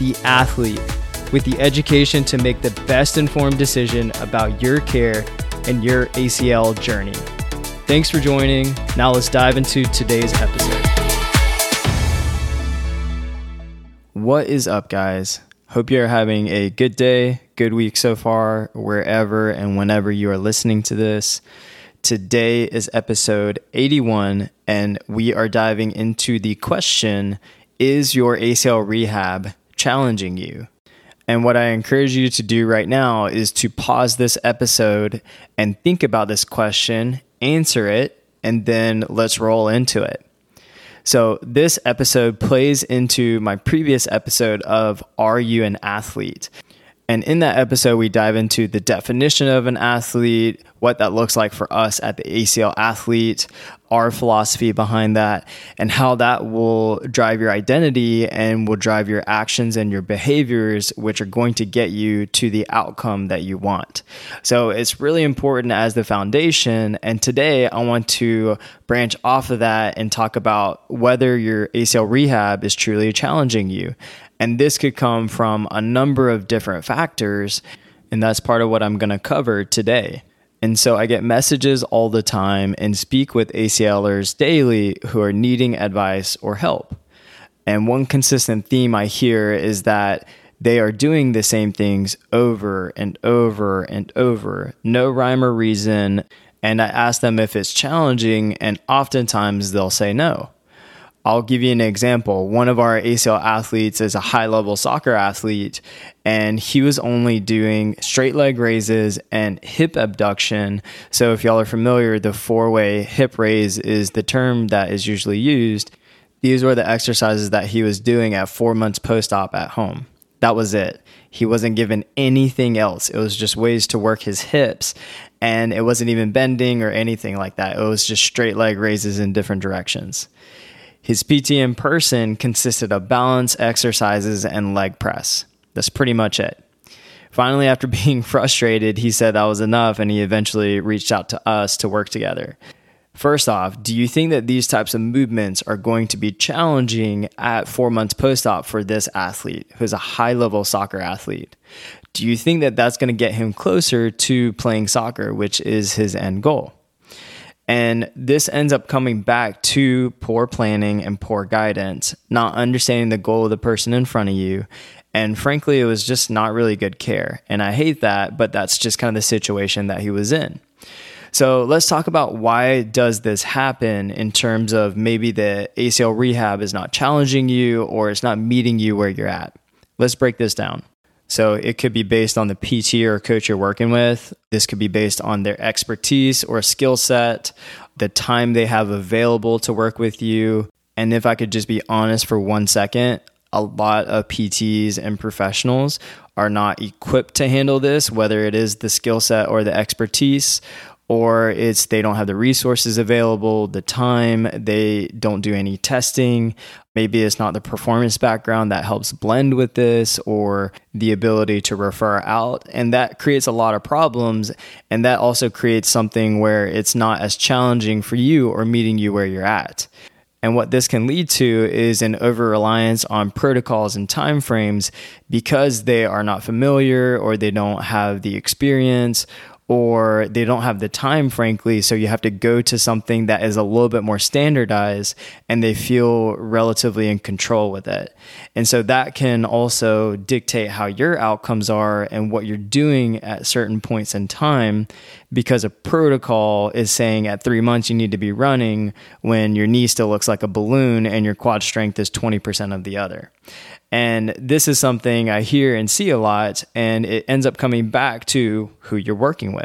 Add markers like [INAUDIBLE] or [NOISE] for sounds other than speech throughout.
the athlete, with the education to make the best informed decision about your care and your ACL journey. Thanks for joining. Now let's dive into today's episode. What is up, guys? Hope you're having a good day, good week so far, wherever and whenever you are listening to this. Today is episode 81, and we are diving into the question Is your ACL rehab challenging you? And what I encourage you to do right now is to pause this episode and think about this question, answer it, and then let's roll into it. So, this episode plays into my previous episode of Are You an Athlete? And in that episode, we dive into the definition of an athlete, what that looks like for us at the ACL athlete, our philosophy behind that, and how that will drive your identity and will drive your actions and your behaviors, which are going to get you to the outcome that you want. So it's really important as the foundation. And today, I want to branch off of that and talk about whether your ACL rehab is truly challenging you and this could come from a number of different factors. And that's part of what I'm going to cover today. And so I get messages all the time and speak with ACLers daily who are needing advice or help. And one consistent theme I hear is that they are doing the same things over and over and over, no rhyme or reason. And I ask them if it's challenging, and oftentimes they'll say no. I'll give you an example. One of our ACL athletes is a high level soccer athlete, and he was only doing straight leg raises and hip abduction. So, if y'all are familiar, the four way hip raise is the term that is usually used. These were the exercises that he was doing at four months post op at home. That was it. He wasn't given anything else. It was just ways to work his hips, and it wasn't even bending or anything like that. It was just straight leg raises in different directions. His PT in person consisted of balance exercises and leg press. That's pretty much it. Finally, after [LAUGHS] being frustrated, he said that was enough and he eventually reached out to us to work together. First off, do you think that these types of movements are going to be challenging at four months post op for this athlete who's a high level soccer athlete? Do you think that that's going to get him closer to playing soccer, which is his end goal? And this ends up coming back to poor planning and poor guidance, not understanding the goal of the person in front of you. And frankly, it was just not really good care. And I hate that, but that's just kind of the situation that he was in. So let's talk about why does this happen in terms of maybe the ACL rehab is not challenging you or it's not meeting you where you're at. Let's break this down. So it could be based on the PT or coach you're working with. This could be based on their expertise or skill set, the time they have available to work with you. And if I could just be honest for one second, a lot of PTs and professionals are not equipped to handle this, whether it is the skill set or the expertise, or it's they don't have the resources available, the time, they don't do any testing. Maybe it's not the performance background that helps blend with this or the ability to refer out. And that creates a lot of problems. And that also creates something where it's not as challenging for you or meeting you where you're at. And what this can lead to is an over reliance on protocols and timeframes because they are not familiar or they don't have the experience or they don't have the time, frankly. So you have to go to something that is a little bit more standardized and they feel relatively in control with it. And so that can also dictate how your outcomes are and what you're doing at certain points in time because a protocol is saying at three months you need to be running when your knee still looks like a balloon and your quad strength is 20% of the other. And this is something I hear and see a lot, and it ends up coming back to who you're working with.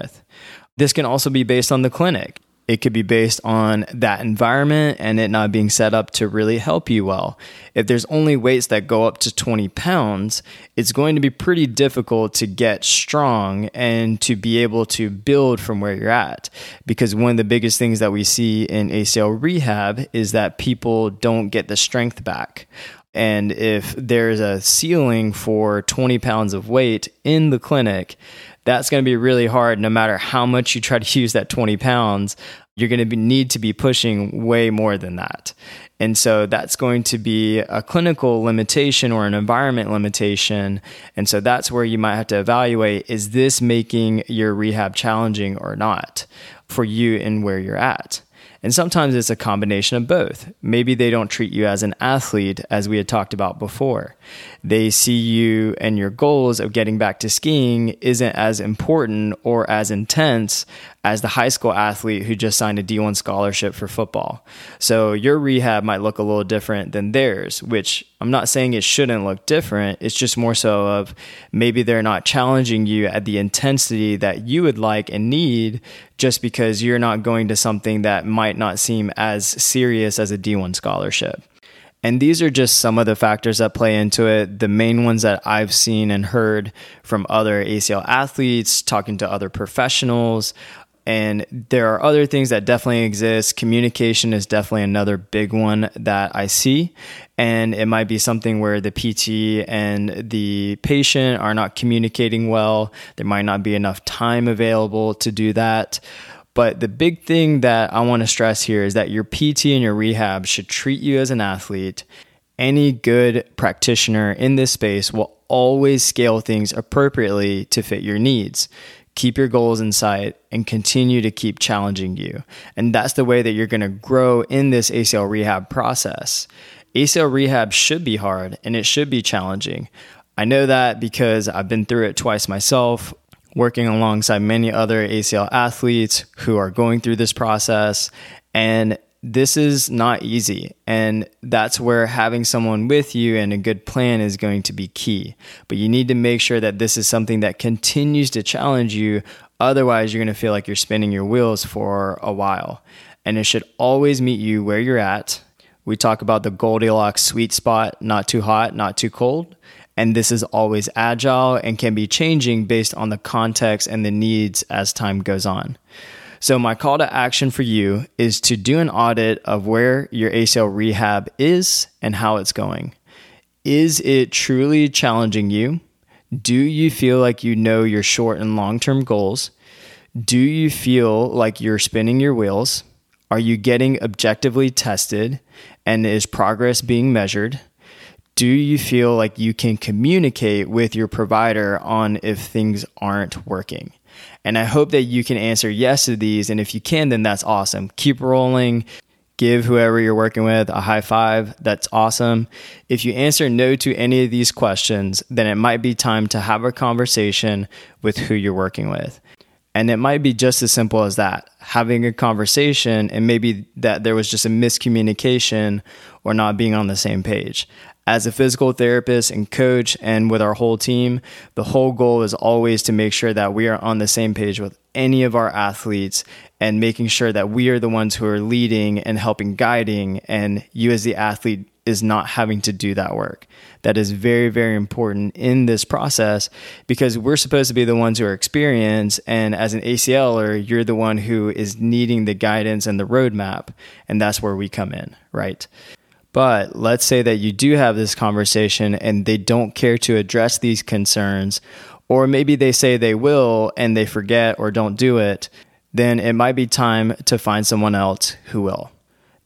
This can also be based on the clinic. It could be based on that environment and it not being set up to really help you well. If there's only weights that go up to 20 pounds, it's going to be pretty difficult to get strong and to be able to build from where you're at. Because one of the biggest things that we see in ACL rehab is that people don't get the strength back. And if there's a ceiling for 20 pounds of weight in the clinic, that's going to be really hard. No matter how much you try to use that 20 pounds you're going to be, need to be pushing way more than that. And so that's going to be a clinical limitation or an environment limitation. And so that's where you might have to evaluate is this making your rehab challenging or not for you and where you're at and sometimes it's a combination of both. Maybe they don't treat you as an athlete, as we had talked about before. They see you and your goals of getting back to skiing isn't as important or as intense as the high school athlete who just signed a D1 scholarship for football. So your rehab might look a little different than theirs, which I'm not saying it shouldn't look different. It's just more so of maybe they're not challenging you at the intensity that you would like and need just because you're not going to something that might not seem as serious as a D1 scholarship. And these are just some of the factors that play into it. The main ones that I've seen and heard from other ACL athletes, talking to other professionals, and there are other things that definitely exist. Communication is definitely another big one that I see. And it might be something where the PT and the patient are not communicating well. There might not be enough time available to do that. But the big thing that I want to stress here is that your PT and your rehab should treat you as an athlete. Any good practitioner in this space will always scale things appropriately to fit your needs keep your goals in sight and continue to keep challenging you. And that's the way that you're going to grow in this ACL rehab process. ACL rehab should be hard and it should be challenging. I know that because I've been through it twice myself, working alongside many other ACL athletes who are going through this process. And this is not easy. And that's where having someone with you and a good plan is going to be key. But you need to make sure that this is something that continues to challenge you. Otherwise, you're going to feel like you're spinning your wheels for a while. And it should always meet you where you're at. We talk about the Goldilocks sweet spot, not too hot, not too cold. And this is always agile and can be changing based on the context and the needs as time goes on. So, my call to action for you is to do an audit of where your ACL rehab is and how it's going. Is it truly challenging you? Do you feel like you know your short and long term goals? Do you feel like you're spinning your wheels? Are you getting objectively tested? And is progress being measured? Do you feel like you can communicate with your provider on if things aren't working? And I hope that you can answer yes to these. And if you can, then that's awesome. Keep rolling. Give whoever you're working with a high five. That's awesome. If you answer no to any of these questions, then it might be time to have a conversation with who you're working with. And it might be just as simple as that having a conversation, and maybe that there was just a miscommunication or not being on the same page as a physical therapist and coach and with our whole team, the whole goal is always to make sure that we are on the same page with any of our athletes and making sure that we are the ones who are leading and helping guiding and you as the athlete is not having to do that work. That is very, very important in this process because we're supposed to be the ones who are experienced. And as an ACLer, you're the one who is needing the guidance and the roadmap. And that's where we come in, right? But let's say that you do have this conversation and they don't care to address these concerns, or maybe they say they will and they forget or don't do it, then it might be time to find someone else who will.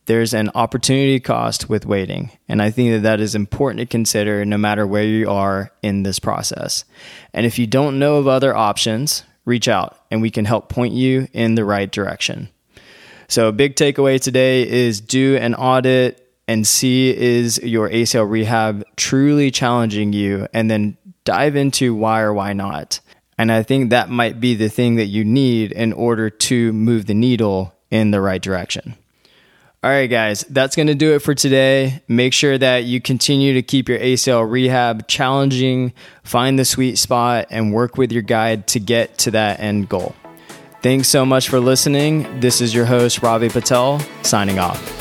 There's an opportunity cost with waiting, and I think that that is important to consider no matter where you are in this process. And if you don't know of other options, reach out and we can help point you in the right direction. So, a big takeaway today is do an audit and see is your ACL rehab truly challenging you, and then dive into why or why not. And I think that might be the thing that you need in order to move the needle in the right direction. All right, guys, that's going to do it for today. Make sure that you continue to keep your ACL rehab challenging, find the sweet spot, and work with your guide to get to that end goal. Thanks so much for listening. This is your host, Ravi Patel, signing off.